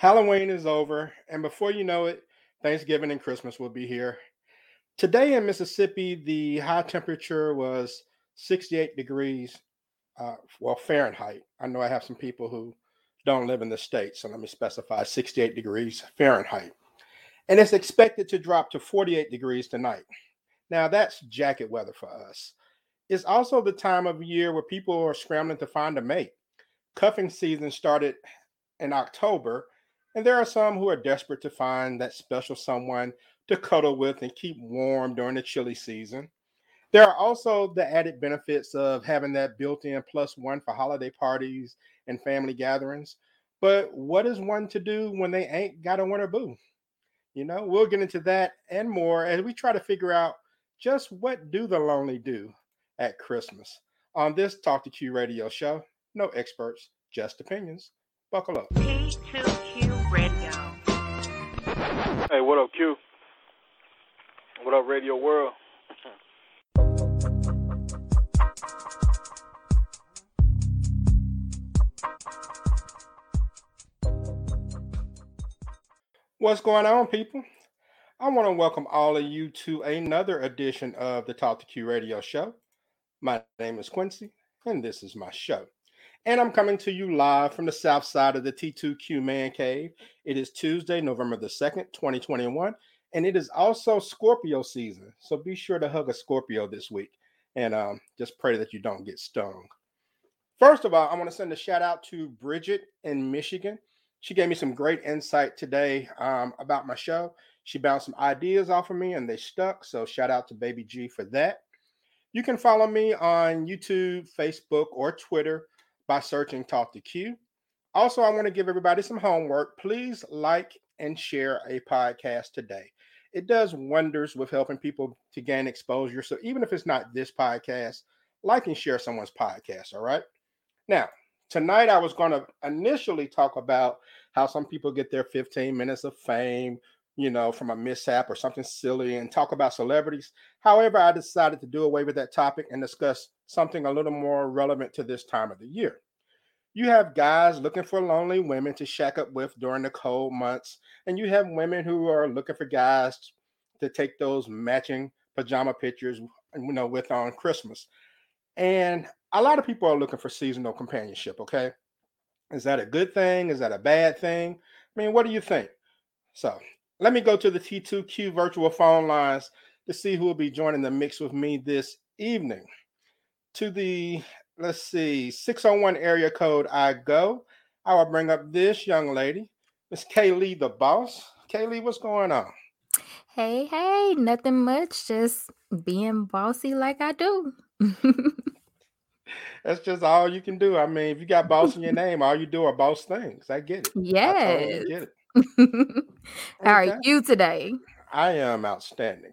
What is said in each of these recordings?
Halloween is over, and before you know it, Thanksgiving and Christmas will be here. Today in Mississippi, the high temperature was 68 degrees, uh, well, Fahrenheit. I know I have some people who don't live in the state, so let me specify 68 degrees Fahrenheit. And it's expected to drop to 48 degrees tonight. Now, that's jacket weather for us. It's also the time of year where people are scrambling to find a mate. Cuffing season started in October and there are some who are desperate to find that special someone to cuddle with and keep warm during the chilly season. There are also the added benefits of having that built in plus one for holiday parties and family gatherings. But what is one to do when they ain't got a winter boo? You know, we'll get into that and more as we try to figure out just what do the lonely do at Christmas on this Talk to Q radio show. No experts, just opinions. Buckle up. T2Q Radio. Hey, what up, Q? What up, Radio World? What's going on, people? I want to welcome all of you to another edition of the Talk to Q radio show. My name is Quincy, and this is my show. And I'm coming to you live from the south side of the T2Q Man Cave. It is Tuesday, November the 2nd, 2021. And it is also Scorpio season. So be sure to hug a Scorpio this week and um, just pray that you don't get stung. First of all, I want to send a shout out to Bridget in Michigan. She gave me some great insight today um, about my show. She bounced some ideas off of me and they stuck. So shout out to Baby G for that. You can follow me on YouTube, Facebook, or Twitter by searching Talk to Q. Also, I want to give everybody some homework. Please like and share a podcast today. It does wonders with helping people to gain exposure. So even if it's not this podcast, like and share someone's podcast. All right. Now, tonight I was going to initially talk about how some people get their 15 minutes of fame, you know, from a mishap or something silly and talk about celebrities. However, I decided to do away with that topic and discuss something a little more relevant to this time of the year. You have guys looking for lonely women to shack up with during the cold months, and you have women who are looking for guys to take those matching pajama pictures, you know, with on Christmas. And a lot of people are looking for seasonal companionship. Okay, is that a good thing? Is that a bad thing? I mean, what do you think? So let me go to the T2Q virtual phone lines to see who will be joining the mix with me this evening to the let's see 601 area code I go. I will bring up this young lady, Miss Kaylee the boss. Kaylee, what's going on? Hey, hey, nothing much, just being bossy like I do. That's just all you can do. I mean, if you got boss in your name, all you do are boss things. I get it. Yes. I totally get it. How okay. are you today? I am outstanding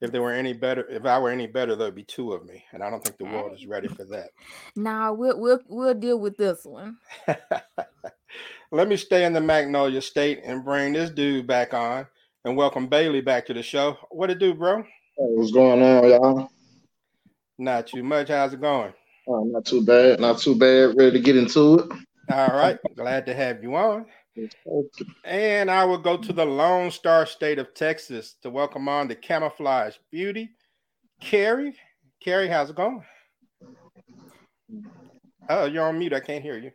if there were any better, if I were any better, there'd be two of me, and I don't think the world is ready for that. Nah, we'll we'll we'll deal with this one. Let me stay in the Magnolia State and bring this dude back on, and welcome Bailey back to the show. What it do, bro? Hey, what's going on, y'all? Not too much. How's it going? Oh, not too bad. Not too bad. Ready to get into it. All right. Glad to have you on. And I will go to the Lone Star State of Texas to welcome on the Camouflage Beauty, Carrie. Carrie, how's it going? Oh, you're on mute. I can't hear you.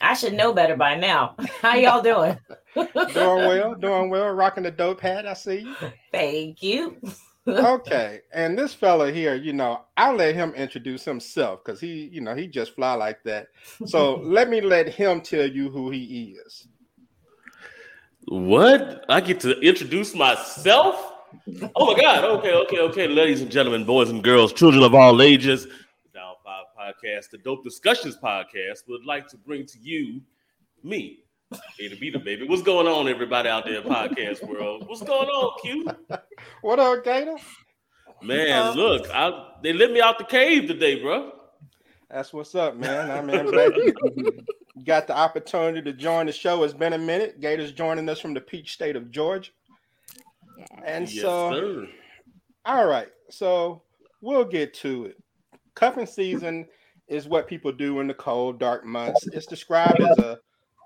I should know better by now. How y'all doing? doing well, doing well. Rocking the dope hat. I see you. Thank you okay, and this fella here, you know, I'll let him introduce himself because he, you know, he just fly like that. So let me let him tell you who he is. What? I get to introduce myself? Oh my God! Okay, okay, okay, ladies and gentlemen, boys and girls, children of all ages, Down Five Podcast, the Dope Discussions Podcast, would like to bring to you me, Hey, to be the baby. What's going on, everybody out there in podcast world? What's going on, Q? What up, Gator? Man, uh, look, I, they let me out the cave today, bro. That's what's up, man. I mean, you got the opportunity to join the show. It's been a minute. Gator's joining us from the peach state of Georgia. And yes, so, sir. all right. So we'll get to it. Cuffing season is what people do in the cold, dark months. It's described as a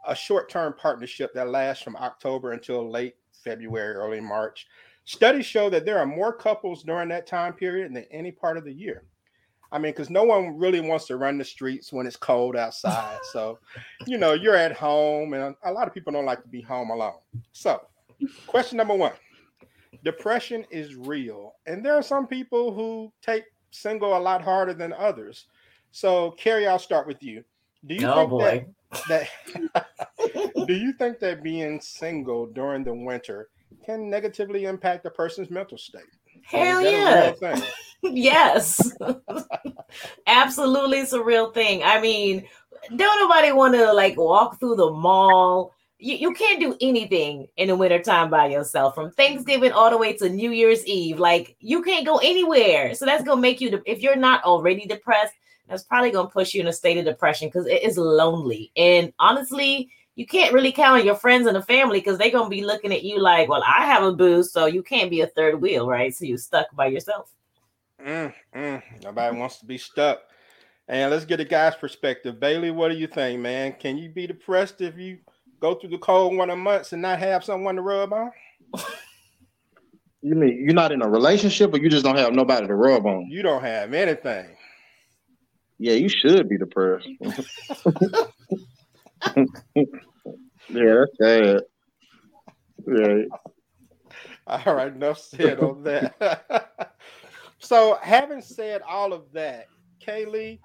a short-term partnership that lasts from October until late February, early March. Studies show that there are more couples during that time period than any part of the year. I mean, because no one really wants to run the streets when it's cold outside. so, you know, you're at home, and a lot of people don't like to be home alone. So, question number one depression is real. And there are some people who take single a lot harder than others. So, Carrie, I'll start with you. Do you Oh think boy. that, that do you think that being single during the winter can negatively impact a person's mental state? Hell yeah. yes. Absolutely, it's a real thing. I mean, don't nobody want to like walk through the mall. You, you can't do anything in the wintertime by yourself from Thanksgiving all the way to New Year's Eve. Like, you can't go anywhere. So, that's going to make you, de- if you're not already depressed, that's probably going to push you in a state of depression because it is lonely. And honestly, you can't really count on your friends and the family because they're going to be looking at you like, well, I have a boo, so you can't be a third wheel, right? So, you're stuck by yourself. Mm, mm, nobody wants to be stuck. And let's get a guy's perspective. Bailey, what do you think, man? Can you be depressed if you go through the cold winter months and not have someone to rub on? You mean you're not in a relationship, or you just don't have nobody to rub on? You don't have anything. Yeah, you should be depressed. yeah, that's sad. Yeah, All right, enough said on that. so, having said all of that, Kaylee,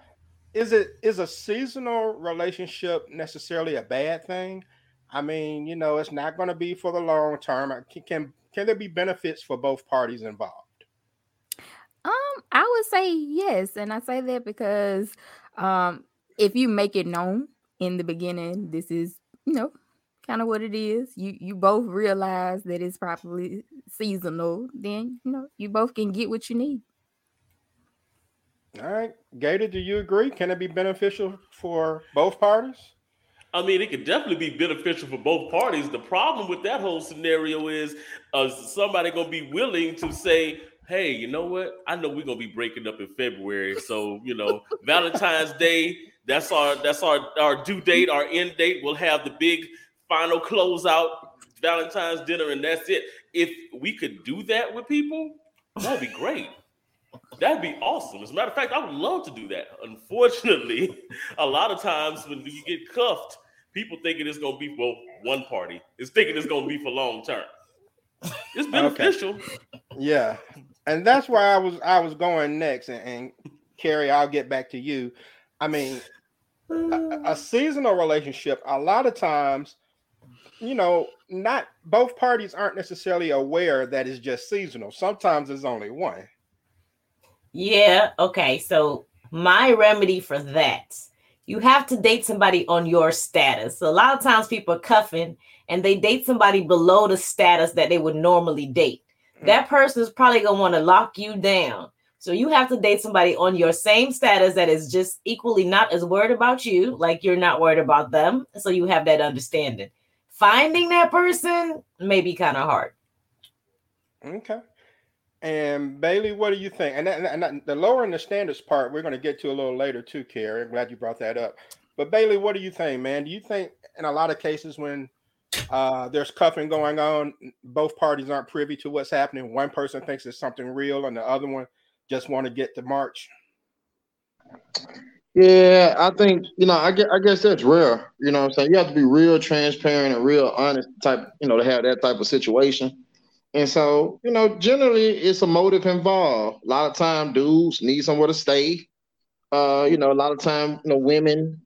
is it is a seasonal relationship necessarily a bad thing? I mean, you know, it's not going to be for the long term. Can, can can there be benefits for both parties involved? Um, I would say yes, and I say that because um, if you make it known in the beginning, this is you know kind of what it is. You you both realize that it's probably seasonal. Then you know you both can get what you need. All right, Gator, do you agree? Can it be beneficial for both parties? I mean, it could definitely be beneficial for both parties. The problem with that whole scenario is uh, somebody gonna be willing to say, "Hey, you know what? I know we're gonna be breaking up in February, so you know, Valentine's Day. That's our that's our our due date, our end date. We'll have the big final closeout Valentine's dinner, and that's it. If we could do that with people, that'd be great." That'd be awesome. As a matter of fact, I would love to do that. Unfortunately, a lot of times when you get cuffed, people thinking it's gonna be for one party. It's thinking it's gonna be for long term. It's beneficial. Yeah, and that's where I was I was going next. And, and Carrie, I'll get back to you. I mean, a, a seasonal relationship, a lot of times, you know, not both parties aren't necessarily aware that it's just seasonal. Sometimes it's only one. Yeah. Okay. So my remedy for that, you have to date somebody on your status. So a lot of times people are cuffing and they date somebody below the status that they would normally date. Mm. That person is probably gonna want to lock you down. So you have to date somebody on your same status that is just equally not as worried about you, like you're not worried about them. So you have that understanding. Finding that person may be kind of hard. Okay. And Bailey, what do you think? And, that, and that- the lowering the standards part, we're going to get to a little later too, Carrie. I'm glad you brought that up. But Bailey, what do you think, man? Do you think in a lot of cases when uh, there's cuffing going on, both parties aren't privy to what's happening? One person thinks it's something real, and the other one just want to get to March. Yeah, I think you know. I guess, I guess that's rare. You know what I'm saying? You have to be real transparent and real honest type. You know, to have that type of situation. And so, you know, generally it's a motive involved. A lot of time, dudes need somewhere to stay. Uh, you know, a lot of time, you know, women,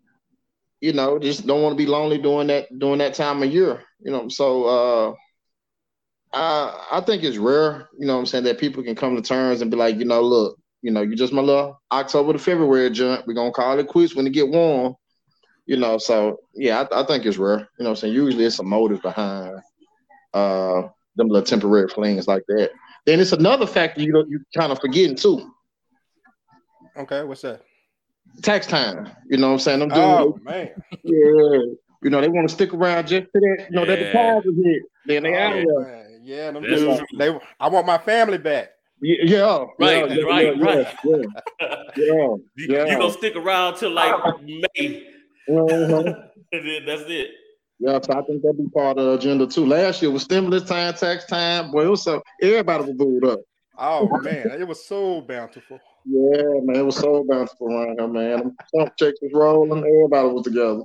you know, just don't want to be lonely during that during that time of year. You know, so uh, I I think it's rare. You know, I'm saying that people can come to terms and be like, you know, look, you know, you just my little October to February junk. We're gonna call it quits when it get warm. You know, so yeah, I, I think it's rare. You know, I'm saying usually it's a motive behind uh them little temporary flings like that. Then it's another factor you you kind of forgetting too. Okay, what's that? Tax time. You know what I'm saying? Them dudes, Oh man, yeah. You know, they want to stick around just to that, you know, that Yeah. deposit hit. Then they out of Oh, there. man. yeah, them That's dudes, true. they. I want my family back. Yeah, yeah, Right, yeah, right, yeah, right. Yeah, yeah, you, yeah. you gonna stick around till like May, uh-huh. and then that's it. Yeah, so I think that'd be part of the agenda too. Last year was stimulus time, tax time. Boy, it was so everybody was booed up. Oh man, it was so bountiful. Yeah, man, it was so bountiful around here, man. Trump checks was rolling, everybody was together.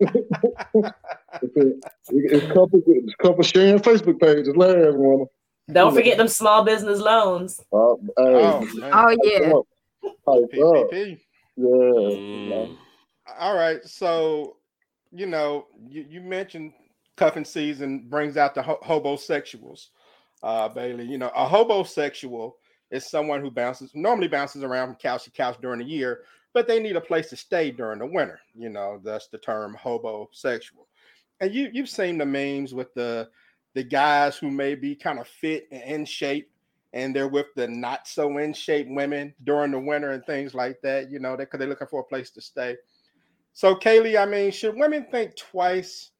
it's, a couple, it's a couple sharing Facebook pages last one. Don't forget them small business loans. Uh, hey, Oh. Oh yeah. Hype up. PPP. Yeah. Mm. All right, so you know, you, you mentioned cuffing season brings out the ho- hobosexuals, uh, Bailey. You know, a hobosexual is someone who bounces normally bounces around from couch to couch during the year, but they need a place to stay during the winter. You know, that's the term hobosexual. And you you've seen the memes with the the guys who may be kind of fit and in shape, and they're with the not so in shape women during the winter and things like that. You know, because they're looking for a place to stay. So, Kaylee, I mean, should women think twice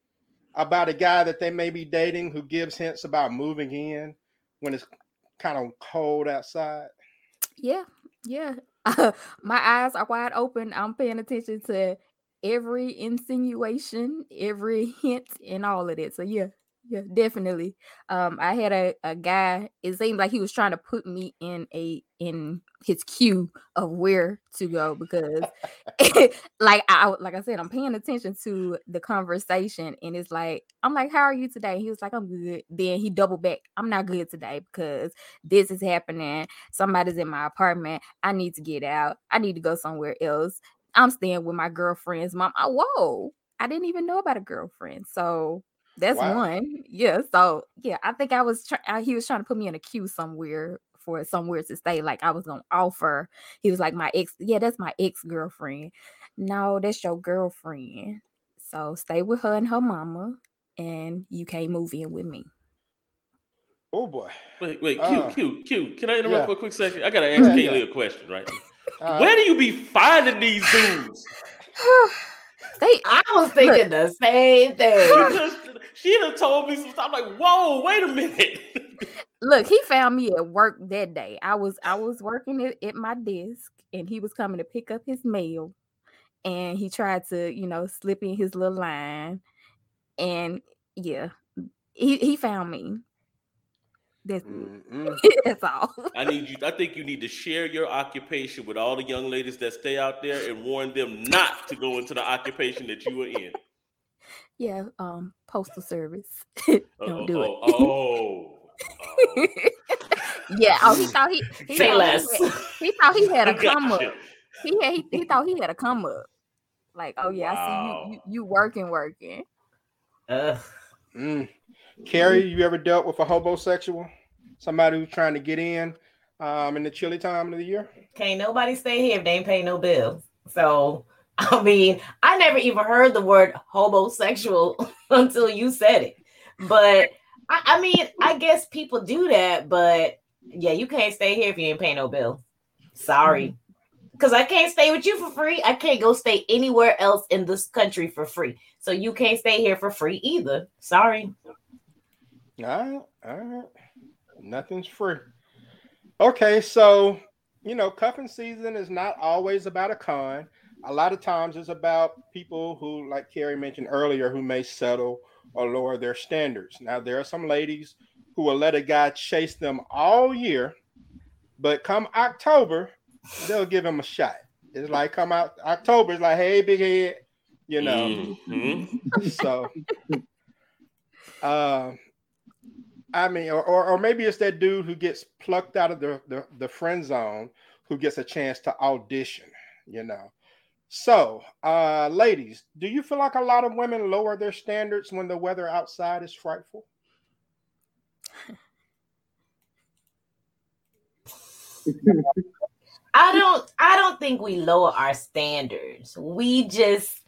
about a guy that they may be dating who gives hints about moving in when it's kind of cold outside? Yeah, yeah. My eyes are wide open. I'm paying attention to every insinuation, every hint, and all of it. So yeah, yeah, definitely. Um, I had a, a guy, it seemed like he was trying to put me in a in his queue of where to go because like I like I said, I'm paying attention to the conversation and it's like, I'm like, How are you today? He was like, I'm good. Then he doubled back, I'm not good today because this is happening. Somebody's in my apartment. I need to get out. I need to go somewhere else. I'm staying with my girlfriend's mom. Whoa, I didn't even know about a girlfriend. So that's Wow. one. Yeah. So yeah, I think I was trying. He was trying to put me in a queue somewhere for somewhere to stay. Like I was gonna offer. He was like my ex. Yeah, that's my ex girlfriend. No, that's your girlfriend. So stay with her and her mama, and you can't move in with me. Oh boy. Wait, wait, Q, Uh, Q, Q. Can I interrupt yeah. for a quick second? I gotta ask Yeah, Kaylee yeah. a question, right? Uh, Where do you be finding these dudes? they I was thinking the same thing. She done told me some stuff. I'm like, whoa, wait a minute. look. He found me at work that day. I was I was working at, at my desk, and he was coming to pick up his mail, and he tried to you know slip in his little line, and yeah, he he found me. That's That's all. I need you. I think you need to share your occupation with all the young ladies that stay out there and warn them not to go into the occupation that you are in. Yeah, um, postal service. Oh, Don't do oh, it. Oh, oh. yeah. Oh, he thought he he Say thought less. He, had, he thought he had a come up. He had he, he thought he had a come up. Like, oh yeah, I see you, you you working working. Ugh. Mm. Carrie, you ever dealt with a hobosexual? Somebody who's trying to get in um, in the chilly time of the year? Can't nobody stay here if they ain't pay no bills. So I mean, I never even heard the word homosexual until you said it. But I, I mean, I guess people do that, but yeah, you can't stay here if you ain't pay no bill. Sorry. Mm-hmm. Because I can't stay with you for free. I can't go stay anywhere else in this country for free. So you can't stay here for free either. Sorry. All right, all right. Nothing's free. Okay, so you know, cuffing season is not always about a con. A lot of times it's about people who, like Carrie mentioned earlier, who may settle or lower their standards. Now, there are some ladies who will let a guy chase them all year, but come October, they'll give him a shot. It's like come out October, it's like, hey, big head, you know. Mhm. So, uh, I mean, or, or or maybe it's that dude who gets plucked out of the, the the friend zone who gets a chance to audition. You know. So, uh, ladies, do you feel like a lot of women lower their standards when the weather outside is frightful? I don't I don't think we lower our standards. We just,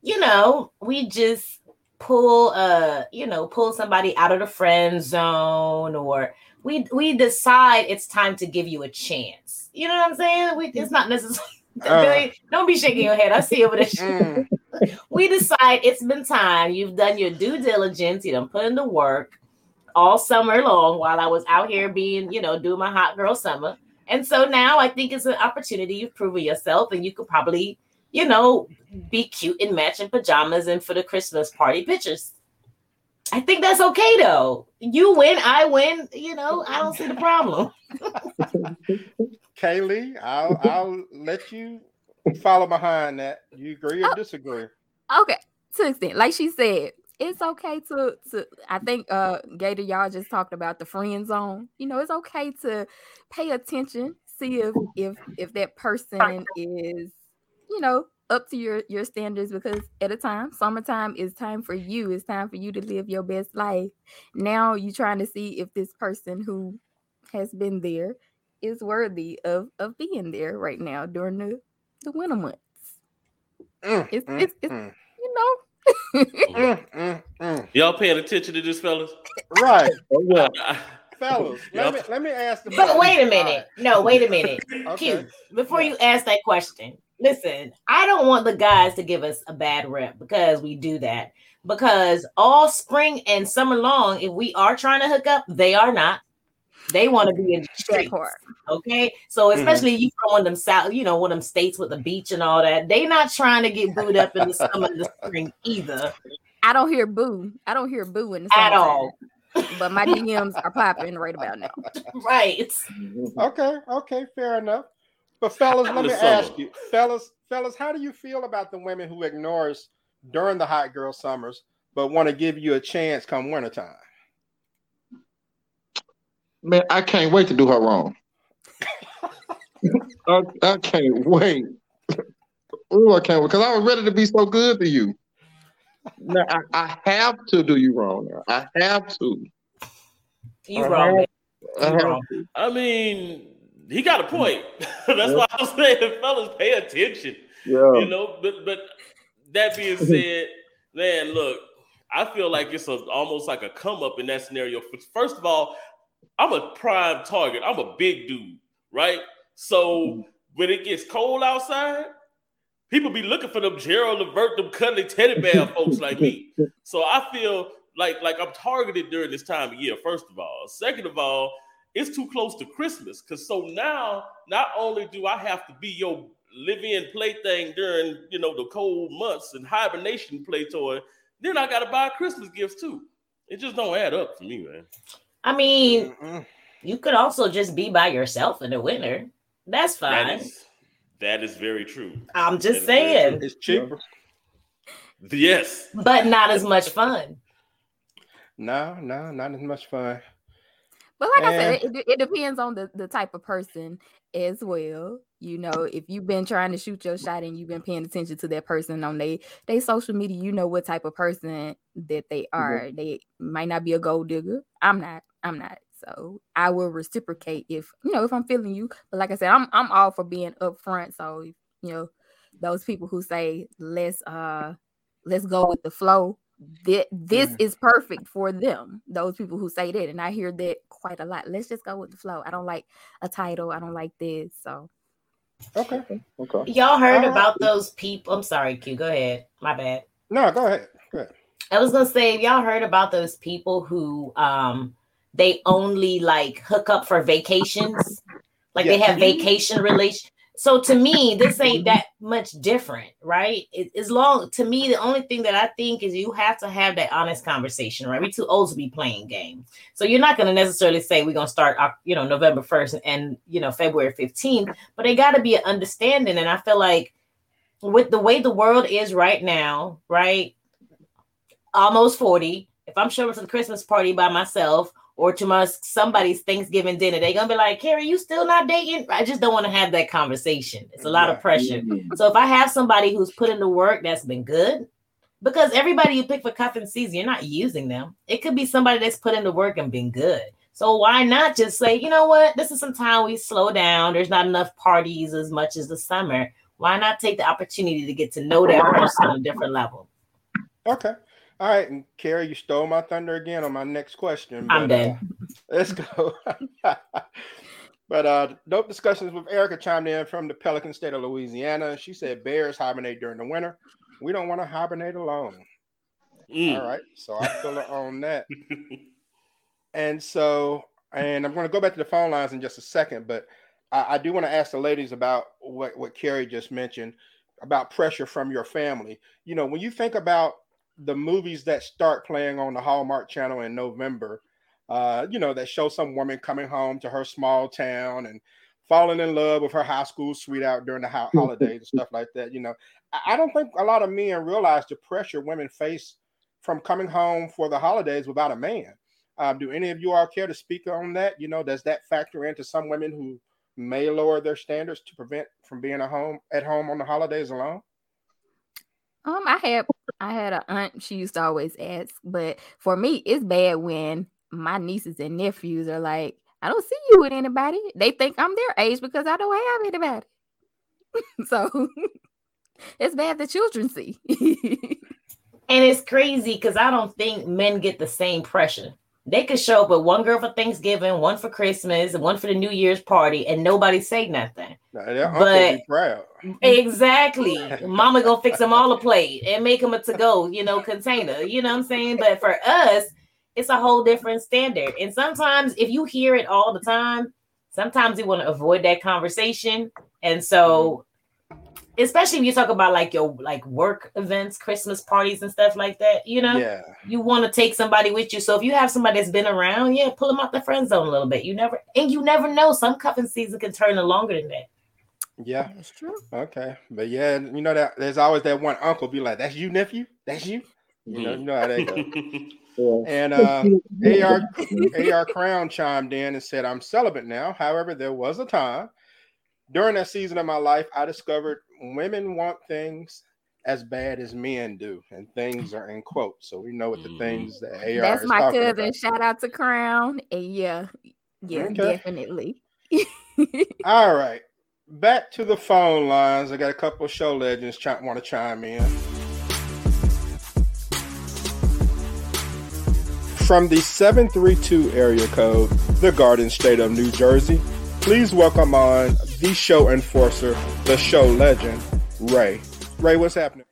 you know, we just pull uh, you know, pull somebody out of the friend zone or we we decide it's time to give you a chance. You know what I'm saying? We it's not necessarily Uh. Billy, don't be shaking your head. I see over there. Mm, we decide it's been time. You've done your due diligence. You done put in the work all summer long while I was out here being, you know, doing my hot girl summer. And so now I think it's an opportunity you've proven yourself, and you could probably you know, be cute in matching pajamas and for the Christmas party pictures. I think that's okay though. You win, I win. You know, I don't see the problem. Kaylee, I'll I'll let you follow behind that. You agree or Oh. disagree? Okay, to an extent, like she said, it's okay to to. I think uh Gator, y'all just talked about the friend zone. You know, it's okay to pay attention, see if if if that person is, you know, up to your your standards. Because at a time, summertime is time for you. It's time for you to live your best life. Now you're trying to see if this person who has been there is worthy of of being there right now during the the winter months. Mm, It's- mm, it's- it's- mm, You know. mm, mm, mm. Y'all paying attention to this, fellas? Right, Oh, yeah. fellas. Yep. Let me let me ask the. But wait a minute. No, wait a minute. All right, Okay. Q, before Yeah. you ask that question, listen, I don't want the guys to give us a bad rep because we do that. Because all spring and summer long, if we are trying to hook up, they are not. They want to be in the that streets. part. Okay. So Mhm. especially you from one of them south, you know, one of them states with the beach and all that. They not trying to get booed up in the summer and the spring either. I don't hear boo. I don't hear boo in the At all. But my DMs are popping right about now. Right. Okay, okay, fair enough. But fellas, let me summer. ask you, fellas, fellas, how do you feel about the women who ignore us during the hot girl summers, but want to give you a chance come wintertime? Man, I can't wait to do her wrong. I, I can't wait. Oh, I can't wait because I was ready to be so good to you. Now I, I have to do you wrong. Now. I have to. You wrong. man. I have wrong. to. I mean, he got a point. That's why I'm saying, fellas, pay attention. Yeah. You know, but but that being said, man, look, I feel like it's a, almost like a come up in that scenario. First of all, I'm a prime target. I'm a big dude, right? So mm-hmm. when it gets cold outside, people be looking for them Gerald Levert, them cuddly teddy bear folks like me. So I feel like like I'm targeted during this time of year. First of all, second of all, it's too close to Christmas. Cause so now, not only do I have to be your live-in plaything during you know the cold months and hibernation play toy, then I gotta buy Christmas gifts too. It just don't add up for me, man. I mean, Mm-mm. you could also just be by yourself in the winter. That's fine. That is that is very true. I'm just is very saying, It's cheaper. Yes. but not as much fun. No, no, not as much fun. But like I said, it, it depends on the, the type of person as well. You know, if you've been trying to shoot your shot and you've been paying attention to that person on they they social media, you know what type of person that they mm-hmm. are. They might not be a gold digger. I'm not. I'm not. So I will reciprocate if you know if I'm feeling you. But like I said, I'm I'm all for being upfront. So you know, those people who say let's uh let's go with the flow. That this Mhm. is perfect for them. Those people who say that, and I hear that quite a lot. Let's just go with the flow. I don't like a title. I don't like this. So Okay. Okay. Y'all heard Uh, about those people? I'm sorry, Q. Go ahead. My bad. No, go ahead. Go ahead. I was gonna say, y'all heard about those people who um they only like hook up for vacations, like they have vacation relation. So to me, this ain't that much different, right? It, as long to me, the only thing that I think is you have to have that honest conversation, right? We're too old to be playing games, so you're not gonna necessarily say we're gonna start, Oc- you know, November first and you know February fifteenth, but they got to be an understanding, and I feel like with the way the world is right now, right? almost 40, if I'm showing up to the Christmas party by myself or to my somebody's Thanksgiving dinner, they're gonna be like, Carrie, you still not dating? I just don't want to have that conversation. It's a lot of pressure. So if I have somebody who's put in the work that's been good, because everybody you pick for cuffing season, you're not using them. It could be somebody that's put in the work and been good. So why not just say, you know what, this is some time we slow down. There's not enough parties as much as the summer. Why not take the opportunity to get to know that person on a different level? Okay. All right. And Carrie, you stole my thunder again on my next question. I'm but, uh, let's go. but uh dope discussions with Erica chimed in from the Pelican state of Louisiana. She said bears hibernate during the winter. We don't want to hibernate alone. Mm. All right. So I feel her on that. And so, and I'm going to go back to the phone lines in just a second, but I, I do want to ask the ladies about what, what Carrie just mentioned. about pressure from your family. You know, when you think about the movies that start playing on the Hallmark Channel in November, uh, you know, that show some woman coming home to her small town and falling in love with her high school sweetheart during the ho- holidays and stuff like that. You know, I, I don't think a lot of men realize the pressure women face from coming home for the holidays without a man. Um, do any of you all care to speak on that? You know, does that factor into some women who may lower their standards to prevent from being at home at home on the holidays alone? Um, I had I had an aunt. She used to always ask, but for me, it's bad when my nieces and nephews are like, "I don't see you with anybody." They think I'm their age because I don't have anybody. so it's bad the children see. and it's crazy because I don't think men get the same pressure. They could show up with one girl for Thanksgiving, one for Christmas, and one for the New Year's party, and nobody say nothing. Nah, But- proud. Exactly. Mama gonna fix them all a plate and make them a to-go, you know, container. You know what I'm saying? But for us, it's a whole different standard. And sometimes if you hear it all the time, sometimes you want to avoid that conversation. And so especially if you talk about like your like work events, Christmas parties and stuff like that, you know, Yeah. you want to take somebody with you. So if you have somebody that's been around, yeah, pull them out the friend zone a little bit. You never and you never know. Some cuffing season can turn in longer than that. Yeah. That's true. Okay. But yeah, you know that there's always that one uncle be like, That's you, nephew? That's you? You know, you know how they go. And uh AR AR Crown chimed in and said, I'm celibate now. However, there was a time during that season of my life I discovered women want things as bad as men do, and things are in quotes. So we know what the Mhm. things that AR That's is my cousin. about. Shout out to Crown. And yeah, yeah, Okay. definitely. All right. Back to the phone lines. I got a couple of show legends ch- want to chime in. From the 732 area code, the Garden State of New Jersey, please welcome on the show enforcer, the show legend, Ray. Ray, what's happening?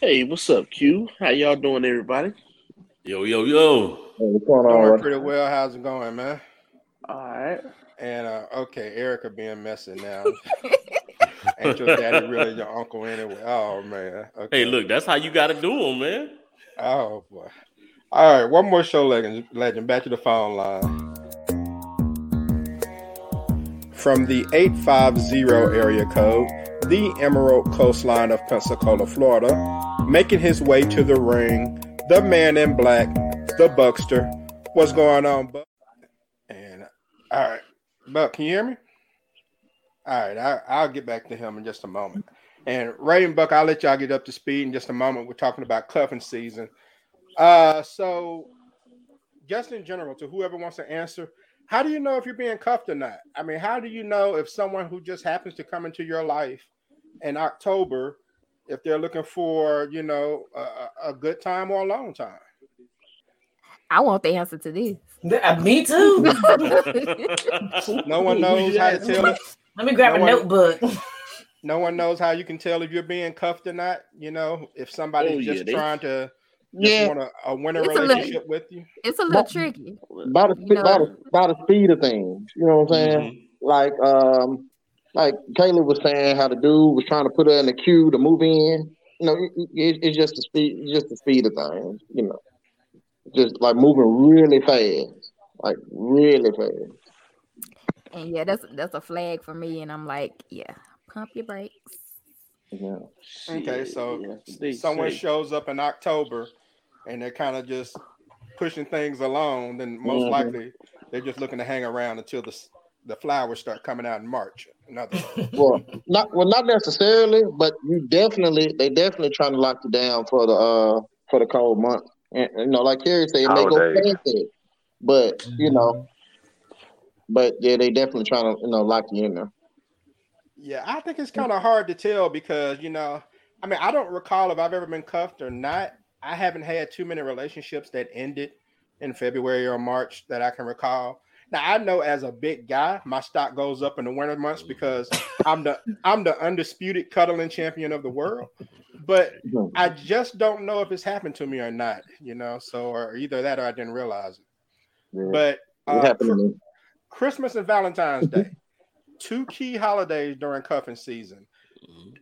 Hey, what's up, Q? How y'all doing, everybody? Yo, yo, yo. Hey, what's going on? Doing pretty well. How's it going, man? All right. And uh, okay, Erica being messy now. Ain't your daddy really your uncle anyway? Oh man. Okay. Hey, look, that's how you got to do them, man. Oh boy. All right, one more show legend. Legend. Back to the phone line. From the 850 area code, the Emerald Coastline of Pensacola, Florida, making his way to the ring, the man in black, the Buckster. What's going on, Buck? And all right, Buck, can you hear me? All right, I, I'll get back to him in just a moment. And Ray and Buck, I'll let y'all get up to speed in just a moment. We're talking about cuffing season. Uh, so just in general, to whoever wants to answer, how do you know if you're being cuffed or not? I mean, how do you know if someone who just happens to come into your life in October, if they're looking for, you know, a, a- a good time or a long time? I want the answer to this. Uh, Me too. No one knows how to tell it. Let me grab No a one- notebook. No one knows how you can tell if you're being cuffed or not. You know, if somebody's Oh, yeah, just they- trying to just Yeah, want a, a winter It's a little- relationship with you. It's a little But- tricky. by the, You know- by the by the speed of things. You know what I'm saying? Mhm. Like um, like Caleb was saying, how the dude was trying to put her in the queue to move in. You know, it, it, it's just the speed, just the speed of things. You know, just like moving really fast, like really fast. And yeah, that's that's a flag for me. And I'm like, yeah, pump your brakes. Yeah. Okay, so yeah, that's what they someone shows up in October and they're kind of just pushing things along, then most Mhm. likely they're just looking to hang around until the the flowers start coming out in March. In. Well, not well, not necessarily, but you definitely they definitely trying to lock you down for the uh for the cold month. And you know, like Carrie said, it may go Holidays. past that, but you know, but yeah, they definitely trying to you know lock you in there. Yeah, I think it's kind of hard to tell because you know, I mean, I don't recall if I've ever been cuffed or not. I haven't had too many relationships that ended in February or March that I can recall. Now I know as a big guy, my stock goes up in the winter months because I'm the I'm the undisputed cuddling champion of the world. But. I just don't know if it's happened to me or not, you know. So or either that or I didn't realize it. Yeah, But uh, happened to me. Christmas and Valentine's Day, two key holidays during cuffing season.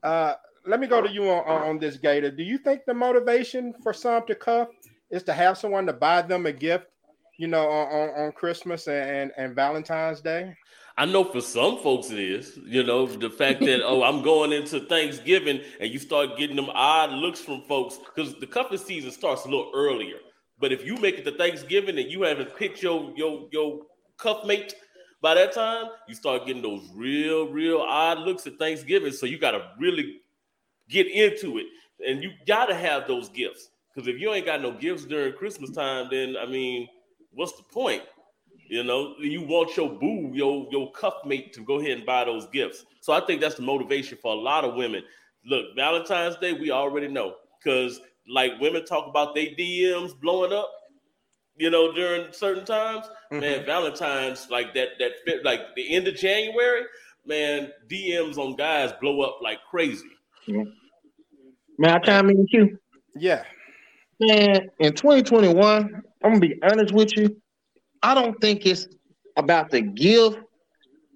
Uh, let me go to you on, on, this, Gator. Do you think the motivation for some to cuff is to have someone to buy them a gift, you know, on, on, on Christmas and, and Valentine's Day? I know for some folks it is. You know, the fact that oh, I'm going into Thanksgiving and you start getting them odd looks from folks because the cuffing season starts a little earlier. But if you make it to Thanksgiving and you haven't picked your your your cuff mate by that time, you start getting those real, real odd looks at Thanksgiving. So you got to really get into it, and you got to have those gifts. Because if you ain't got no gifts during Christmas time, then I mean, what's the point? You know, you want your boo, your your cuff mate to go ahead and buy those gifts. So I think that's the motivation for a lot of women. Look, Valentine's Day, we already know because like women talk about their DMs blowing up, you know, during certain times. Mm-hmm. Man, Valentine's like that that fit like the end of January, man, DMs on guys blow up like crazy. Mm-hmm. May I chime in you? Yeah. Man, in 2021, I'm gonna be honest with you. I don't think it's about the gift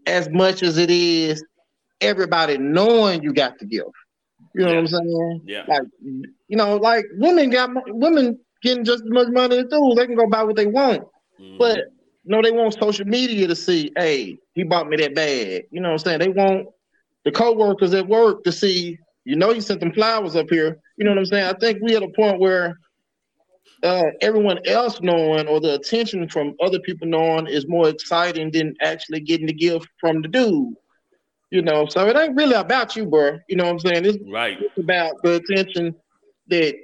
as much as it is everybody knowing you got the gift. You know Yeah. what I'm saying? Yeah. Like, you know, like women got women getting just as much money as dudes. They can go buy what they want, Mhm. but no, they want social media to see, hey, he bought me that bag. You know what I'm saying? They want the coworkers at work to see, you know, you sent them flowers up here. You know what I'm saying? I think we at a point where uh, everyone else knowing or the attention from other people knowing is more exciting than actually getting the gift from the dude. You know, so it ain't really about you, bro. You know what I'm saying? It's right. it's about the attention that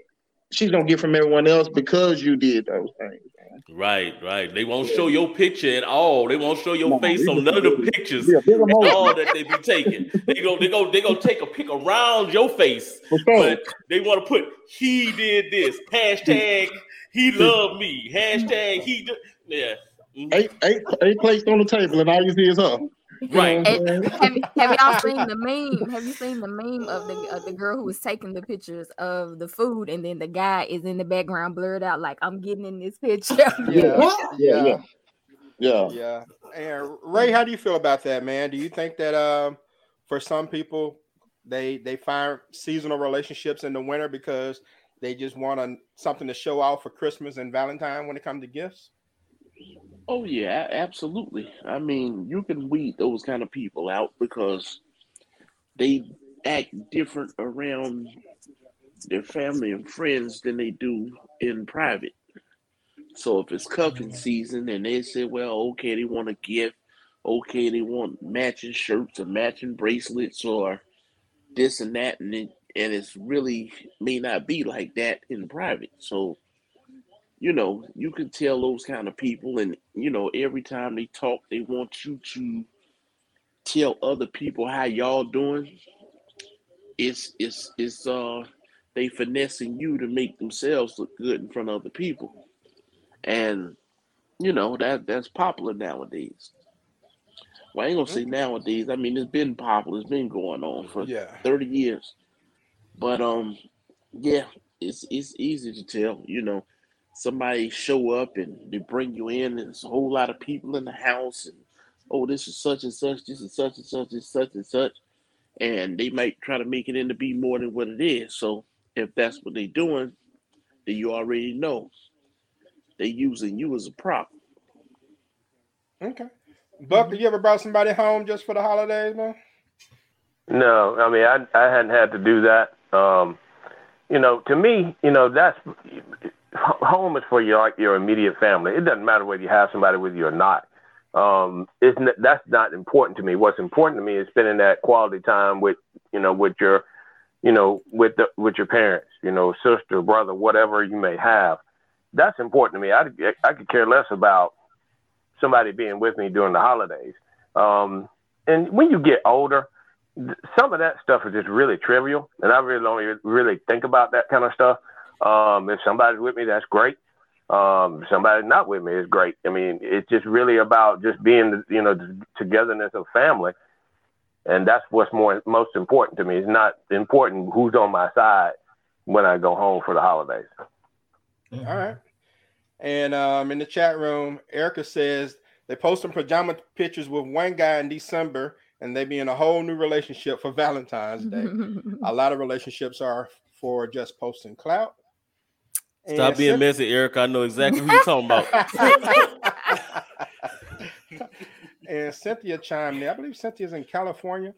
she's gonna get from everyone else because you did those things. Right, right. They won't show your picture at all. They won't show your No, face on none of the pictures Yeah, at all that they be taking. They go, they go, they go take a pic around your face, sure. but they want to put he did this hashtag he loved me hashtag he did yeah. Mm-hmm. Eight, eight, eight plates on the table, and all you see is her. You know right. what have, have y'all seen the meme? Have you seen the meme of the of the girl who was taking the pictures of the food, and then the guy is in the background blurred out like I'm getting in this picture. Yeah. Yeah, yeah, yeah. Yeah. And Ray, how do you feel about that, man? Do you think that um for some people they they find seasonal relationships in the winter because they just want a, something to show off for Christmas and Valentine when it comes to gifts? Oh yeah, absolutely. I mean, you can weed those kind of people out because they act different around their family and friends than they do in private. So if it's cuffing mm-hmm. season and they say, well, okay, they want a gift, okay, they want matching shirts or matching bracelets or this and that, and it, and it's really may not be like that in private. So you know, you can tell those kind of people, and you know, every time they talk, they want you to tell other people how y'all doing. It's it's it's uh they finessing you to make themselves look good in front of other people, and you know that that's popular nowadays. Well, I ain't gonna say nowadays. I mean, it's been popular. It's been going on for Yeah. thirty years, but um, yeah, it's it's easy to tell. You know, somebody show up and they bring you in, and there's a whole lot of people in the house, and oh, this is such and such, this is such and such, this is such and such, and they might try to make it into be more than what it is. So if that's what they're doing, then you already know they using you as a prop. Okay. Buck, did you ever brought somebody home just for the holidays, man? No, I mean, I I hadn't had to do that. Um, you know, to me, you know, that's home is for your your immediate family. It doesn't matter whether you have somebody with you or not. Um, it's n- that's not important to me. What's important to me is spending that quality time with you know with your you know with the with your parents, you know, sister, brother, whatever you may have. That's important to me. I I could care less about somebody being with me during the holidays. Um, and when you get older, some of that stuff is just really trivial, and I really don't really think about that kind of stuff. Um, if somebody's with me, that's great. Um, if somebody's not with me is great. I mean, it's just really about just being, you know, the togetherness of family, and that's what's more most important to me. It's not important who's on my side when I go home for the holidays. All right. And um, in the chat room, Erica says they post some pajama pictures with one guy in December and they be in a whole new relationship for Valentine's Day. a lot of relationships are for just posting clout. Stop And being Cyn- messy, Eric. I know exactly who you're talking about. and Cynthia chimed in. I believe Cynthia's in California.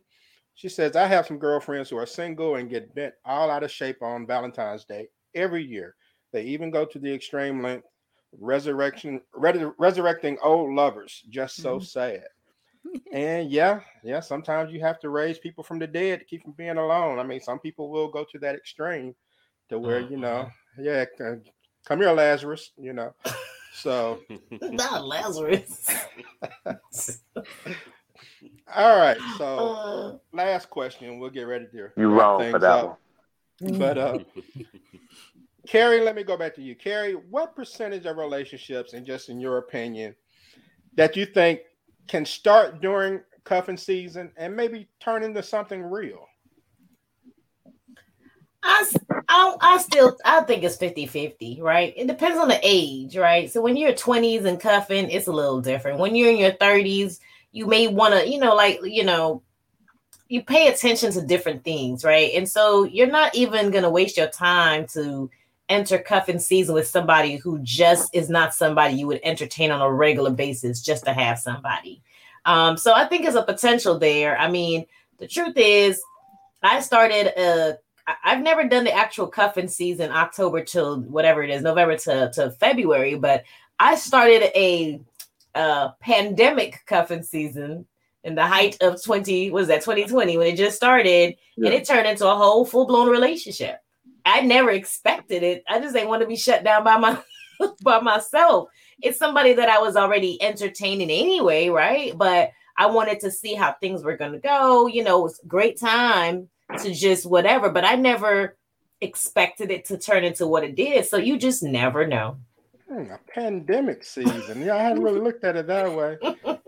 She says, I have some girlfriends who are single and get bent all out of shape on Valentine's Day every year. They even go to the extreme length, resurrection, re- resurrecting old lovers. Just so Mhm. sad. And yeah, yeah, sometimes you have to raise people from the dead to keep them being alone. I mean, some people will go to that extreme to where, you know, yeah, c- come here, Lazarus, you know. So, Not Lazarus. all right. So, Uh, last question. We'll get ready to You wrap wrong for that up. one. But uh, Carrie, let me go back to you. Carrie, what percentage of relationships, and just in your opinion, that you think can start during cuffing season and maybe turn into something real? I, s- I, I still I think it's 50 50, right? It depends on the age, right? So when you're 20s and cuffing, it's a little different. When you're in your 30s, you may want to, you know, like, you know, you pay attention to different things, right? And so you're not even going to waste your time to enter cuffing season with somebody who just is not somebody you would entertain on a regular basis just to have somebody. Um, so I think there's a potential there. I mean, the truth is, I started I- I've never done the actual cuffing season October till whatever it is, November to, to February, but I started a uh pandemic cuffing season in the height of 20 was that 2020 when it just started and it turned into a whole full-blown relationship. I never expected it. I just didn't want to be shut down by my by myself. It's somebody that I was already entertaining anyway, right? But I wanted to see how things were going to go. You know, it was a great time to just whatever, but I never expected it to turn into what it did. So you just never know. Hmm, a pandemic season. Yeah, I hadn't really looked at it that way.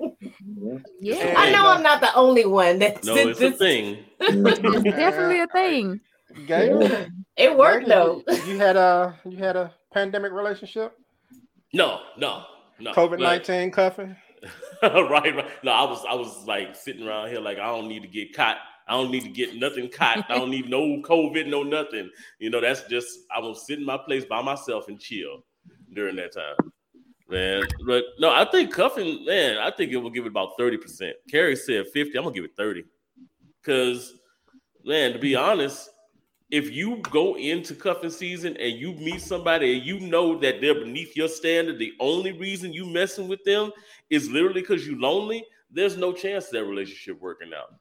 yeah, I know I'm not the only one that's no, it's a thing. it's definitely a thing. Gail, It worked Gail, though. you, you had a you had a pandemic relationship, No, no, no. COVID nineteen cuffing. right, right. No, I was I was like sitting around here like I don't need to get caught. I don't need to get nothing caught. I don't need no COVID, no nothing. You know, that's just I will sit in my place by myself and chill during that time. Man, but no, I think cuffing, man, I think it will give it about 30%. Carrie said 50, I'm gonna give it 30. Cause man, to be honest, if you go into cuffing season and you meet somebody and you know that they're beneath your standard, the only reason you messing with them is literally because you lonely, there's no chance that relationship working out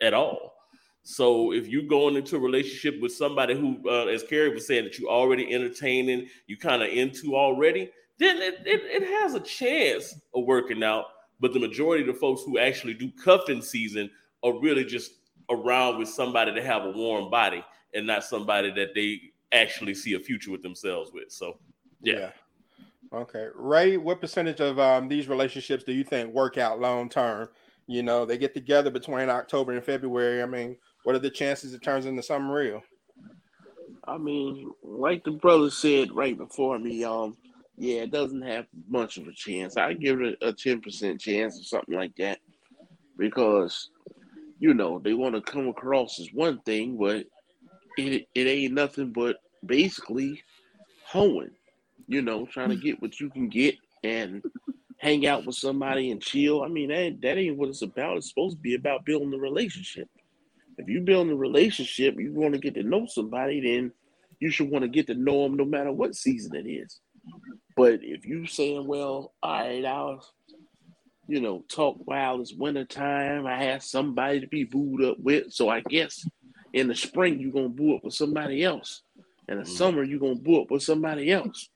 at all. So if you're going into a relationship with somebody who, uh, as Carrie was saying, that you already entertaining, you kind of into already, then it, it, it has a chance of working out. But the majority of the folks who actually do cuffing season are really just around with somebody to have a warm body and not somebody that they actually see a future with themselves with. So yeah. Okay, Ray, what percentage of um, these relationships do you think work out long term? You know, they get together between October and February. I mean, what are the chances it turns into something real? I mean, like the brother said right before me, um, yeah, it doesn't have much of a chance. I give it a ten percent chance or something like that, because you know they want to come across as one thing, but it it ain't nothing but basically hoeing. You know, trying to get what you can get and hang out with somebody and chill. I mean, that that ain't what it's about. It's supposed to be about building a relationship. If you build a relationship, you want to get to know somebody, then you should want to get to know them no matter what season it is. But if you saying, well, all right, I'll, you know, talk while it's winter time, I have somebody to be booed up with. So I guess in the spring you're gonna boo up with somebody else. In the mm. summer you're gonna boo up with somebody else.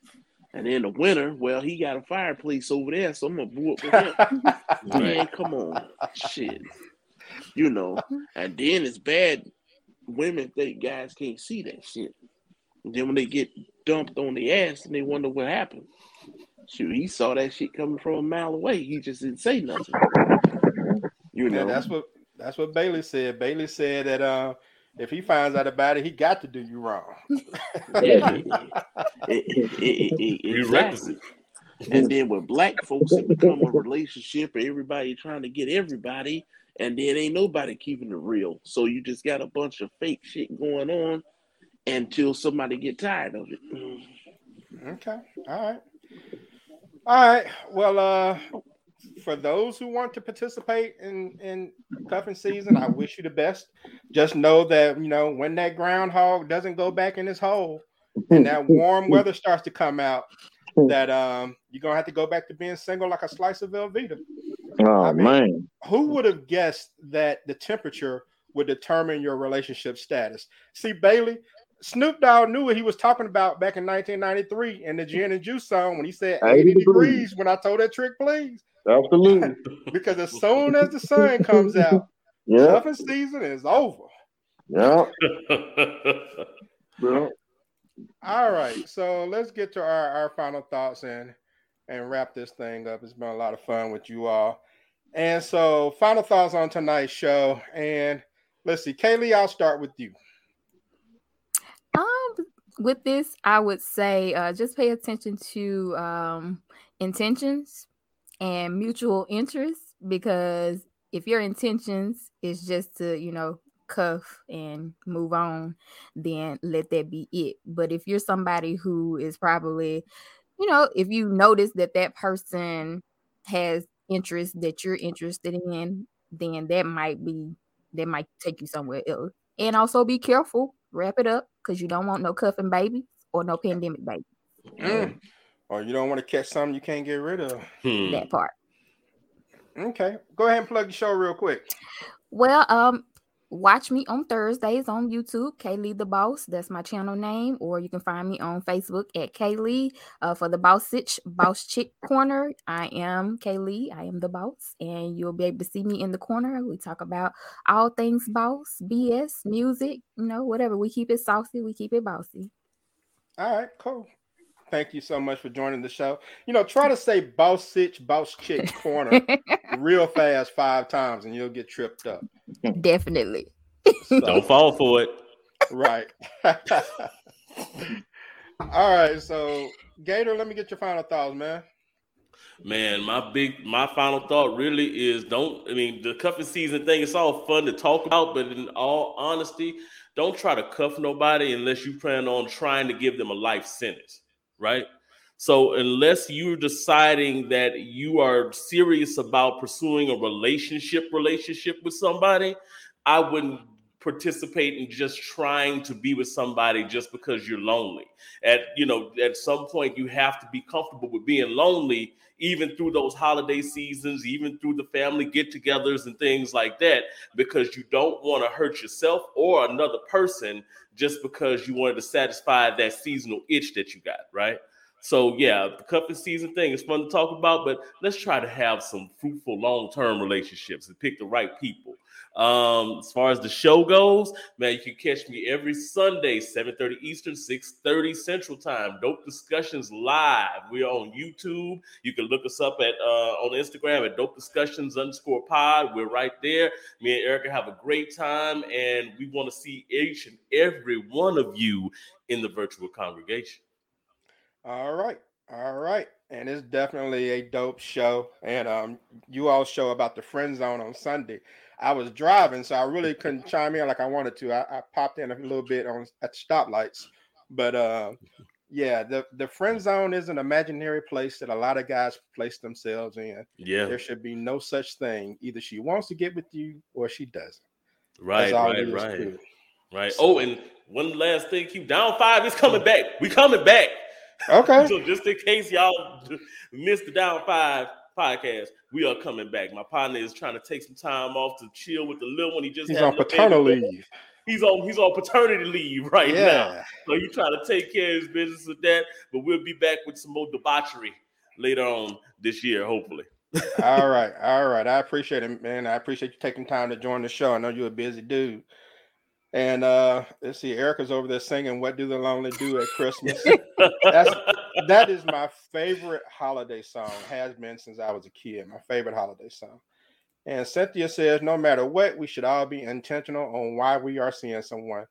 And in the winter, well, he got a fireplace over there, so I'm gonna boo up with him. Man, come on. Shit. You know, and then it's bad. Women think guys can't see that shit. And then when they get dumped on the ass and they wonder what happened. Shoot, he saw that shit coming from a mile away. He just didn't say nothing. You Yeah, know, that's what that's what Bailey said. Bailey said that uh, if he finds out about it, he got to do you wrong. yeah, it- it- it- it- it- exactly. And then with black folks, it become a relationship, and everybody trying to get everybody, and then ain't nobody keeping it real. So you just got a bunch of fake shit going on until somebody get tired of it. Okay. All right. All right. Well, uh, for those who want to participate in in cuffing season, I wish you the best. Just know that you know when that groundhog doesn't go back in his hole and that warm weather starts to come out, that um you're gonna have to go back to being single like a slice of Velveeta. Oh I mean, man. Who would have guessed that the temperature would determine your relationship status? See, Bailey, Snoop Dogg knew what he was talking about back in 1993 in the Gin and Juice song when he said 80, 80 degrees. degrees. when I told that trick, please. Absolutely. Because as soon as the sun comes out, Yeah. cuffing season is over. Yeah. Yeah. All right, so let's get to our, our final thoughts and and wrap this thing up. It's been a lot of fun with you all. And so, final thoughts on tonight's show. And let's see, Kaylee, I'll start with you. Um, with this, I would say uh, just pay attention to um, intentions and mutual interest because if your intentions is just to, you know, cuff and move on, then let that be it. But if you're somebody who is probably, you know, if you notice that that person has interest that you're interested in, then that might be that might take you somewhere else. And also be careful, wrap it up because you don't want no cuffing babies or no pandemic baby. Mm. Or you don't want to catch something you can't get rid of. Hmm. That part. Okay, go ahead and plug the show real quick. Well, um, watch me on Thursdays on YouTube, Kaylee the Boss. That's my channel name, or you can find me on Facebook at Kaylee uh, for the Boss Sitch Boss Chick Corner. I am Kaylee. I am the boss, and you'll be able to see me in the corner. We talk about all things boss, BS, music, you know, whatever. We keep it saucy. We keep it bossy. All right, cool. Thank you so much for joining the show. You know, try to say boss sitch, boss chick corner real fast five times and you'll get tripped up. Definitely. So- Don't fall for it. right. All right, so Gator, let me get your final thoughts, man. Man, my big my final thought really is don't I mean the cuffing season thing it's all fun to talk about, but in all honesty, don't try to cuff nobody unless you plan on trying to give them a life sentence, right? So unless you're deciding that you are serious about pursuing a relationship relationship with somebody, I wouldn't participate in just trying to be with somebody just because you're lonely. At you know, at some point you have to be comfortable with being lonely even through those holiday seasons, even through the family get-togethers and things like that because you don't want to hurt yourself or another person just because you wanted to satisfy that seasonal itch that you got, right? So yeah, the cuffing season thing is fun to talk about, but let's try to have some fruitful long-term relationships and pick the right people. Um, as far as the show goes, man, you can catch me every Sunday, 7:30 Eastern, 6:30 Central Time. Dope discussions live. We're on YouTube. You can look us up at uh on Instagram at dope discussions underscore pod. We're right there. Me and Erica have a great time, and we want to see each and every one of you in the virtual congregation. All right. All right. And it's definitely a dope show. And um, you all show about the friend zone on Sunday. I was driving, so I really couldn't chime in like I wanted to. I, I popped in a little bit on at the stoplights. But uh yeah, the, the friend zone is an imaginary place that a lot of guys place themselves in. Yeah, There should be no such thing. Either she wants to get with you or she doesn't. right, right, right. Right. Oh, and one last thing, keep down five is coming back. We coming back. Okay. So just in case y'all missed the down five podcast, we are coming back. My partner is trying to take some time off to chill with the little one. He just He's on paternal leave. He's on he's on paternity leave right now. Yeah. So you trying to take care of his business with that. But we'll be back with some more debauchery later on this year, hopefully. all right, all right. I appreciate it, man. I appreciate you taking time to join the show. I know you're a busy dude. And uh let's see, Erica's over there singing What Do the Lonely Do at Christmas? That's that is my favorite holiday song, has been since I was a kid. My favorite holiday song. And Cynthia says, no matter what, we should all be intentional on why we are seeing someone.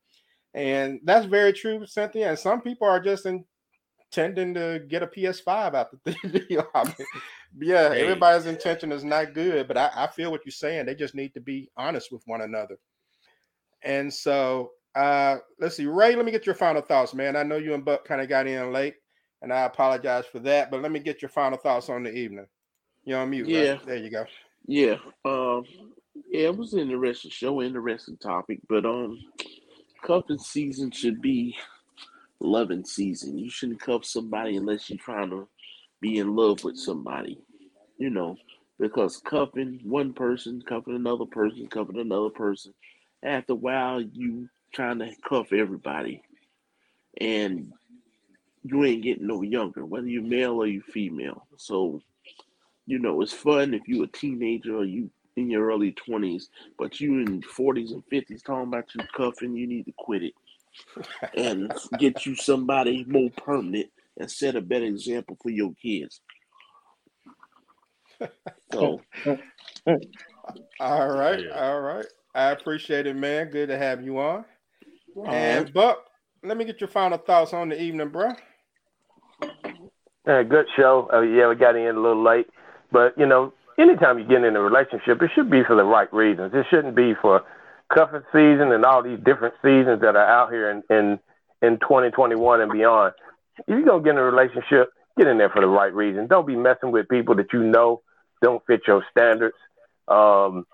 And that's very true, Cynthia. And some people are just in tending to get a PS5 out the deal. I mean, yeah, hey. everybody's intention is not good, but I, I feel what you're saying. They just need to be honest with one another. And so uh let's see, Ray. Let me get your final thoughts, man. I know you and Buck kind of got in late, and I apologize for that, but let me get your final thoughts on the evening. You're on mute. Yeah, right? there you go. Yeah, um, yeah, it was an interesting show, interesting topic, but um, cuffing season should be loving season. You shouldn't cuff somebody unless you're trying to be in love with somebody, you know, because cuffing one person, cuffing another person, cuffing another person, after a while, you trying to cuff everybody, and you ain't getting no younger, whether you're male or you female. So, you know, it's fun if you're a teenager or you in your early 20s, but you in 40s and 50s talking about you cuffing, you need to quit it and get you somebody more permanent and set a better example for your kids. So, all right, all right. I appreciate it, man. Good to have you on. All and right. Buck, let me get your final thoughts on the evening, bro. Uh, good show. Uh, yeah, we got in a little late, but you know, anytime you get in a relationship, it should be for the right reasons. It shouldn't be for cuffing season and all these different seasons that are out here in in, in 2021 and beyond. If you're gonna get in a relationship, get in there for the right reason. Don't be messing with people that you know don't fit your standards, um,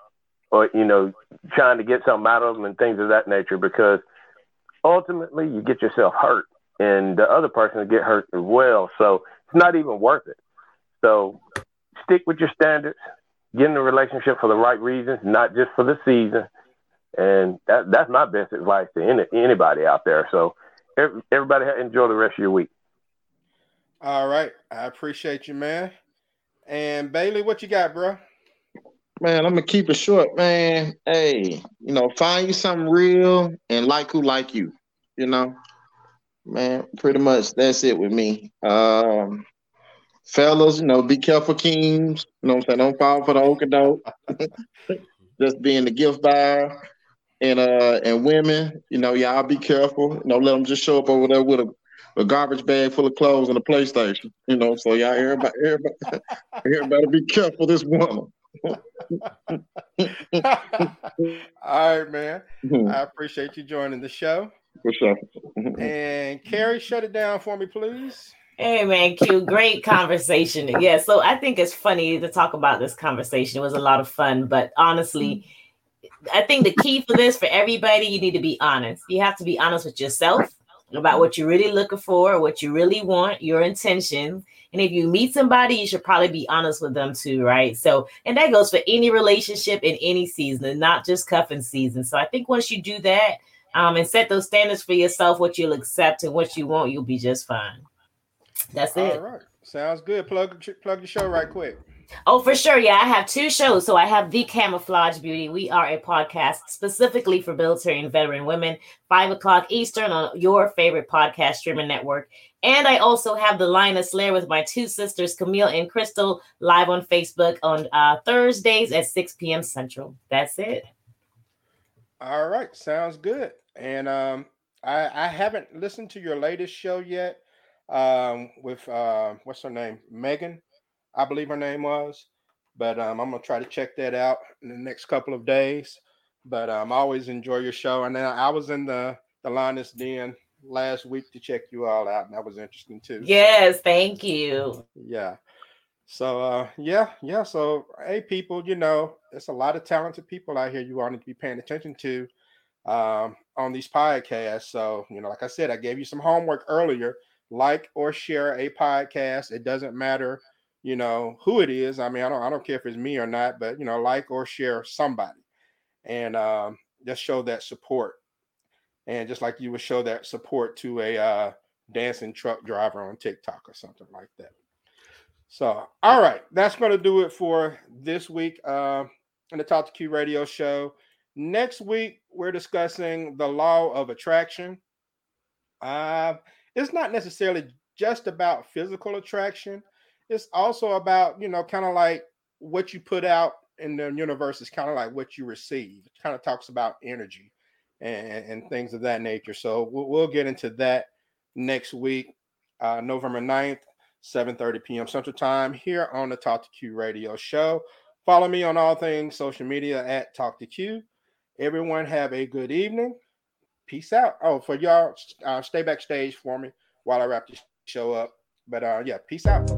or you know, trying to get something out of them and things of that nature. Because ultimately, you get yourself hurt, and the other person will get hurt as well. So it's not even worth it. So stick with your standards. Get in a relationship for the right reasons, not just for the season and that that's my best advice to any, anybody out there. So everybody enjoy the rest of your week. All right. I appreciate you, man. And Bailey, what you got, bro? Man, I'm gonna keep it short, man. Hey, you know, find you something real and like who like you. You know, man, pretty much that's it with me. Um, fellas, you know, be careful, kings. You know I'm saying? Don't fall for the okey doke. Just being the gift buyer and uh and women, you know, y'all be careful. You know, let them just show up over there with a, a garbage bag full of clothes and a PlayStation. You know, so y'all everybody everybody, everybody be careful this woman. All right, man. Mm-hmm. I appreciate you joining the show. For sure. and Carrie, shut it down for me, please. Hey man, Q, great conversation. Yeah, so I think it's funny to talk about this conversation. It was a lot of fun, but honestly, I think the key for this for everybody, you need to be honest. You have to be honest with yourself about what you're really looking for, what you really want, your intentions. And if you meet somebody, you should probably be honest with them too, right? So, and that goes for any relationship in any season, not just cuffing season. So, I think once you do that um, and set those standards for yourself, what you'll accept and what you want, you'll be just fine. That's it. All right, sounds good. Plug plug your show right quick. Oh, for sure. Yeah, I have two shows. So I have The Camouflage Beauty. We are a podcast specifically for military and veteran women, five o'clock Eastern on your favorite podcast streaming network. And I also have The Lioness Lair with my two sisters, Camille and Crystal, live on Facebook on uh, Thursdays at 6 p.m. Central. That's it. All right. Sounds good. And um, I, I haven't listened to your latest show yet um, with, uh, what's her name? Megan. I believe her name was. But um, I'm gonna try to check that out in the next couple of days. But um, I always enjoy your show. And then I was in the the Lioness Den last week to check you all out, and that was interesting too. Yes, thank you. Yeah. So uh, yeah, yeah. So hey, people, you know, there's a lot of talented people out here you all need to be paying attention to um, on these podcasts. So you know, like I said, I gave you some homework earlier. Like or share a podcast. It doesn't matter you know who it is. I mean, I don't I don't care if it's me or not, but you know, like or share somebody, and um, just show that support. And just like you would show that support to a uh, dancing truck driver on TikTok or something like that. So, all right, that's going to do it for this week uh, in the Talk 2 Q radio show. Next week, we're discussing the law of attraction. Uh, it's not necessarily just about physical attraction it's also about you know kind of like what you put out in the universe is kind of like what you receive. It kind of talks about energy and, and things of that nature. So we'll, we'll get into that next week. uh, November 9th, 7:30 p.m. Central Time here on the Talk 2 Q Radio Show. Follow me on all things social media at Talk to Q. Everyone have a good evening. Peace out. Oh, for y'all, uh, stay backstage for me while I wrap this show up. But uh, yeah, peace out.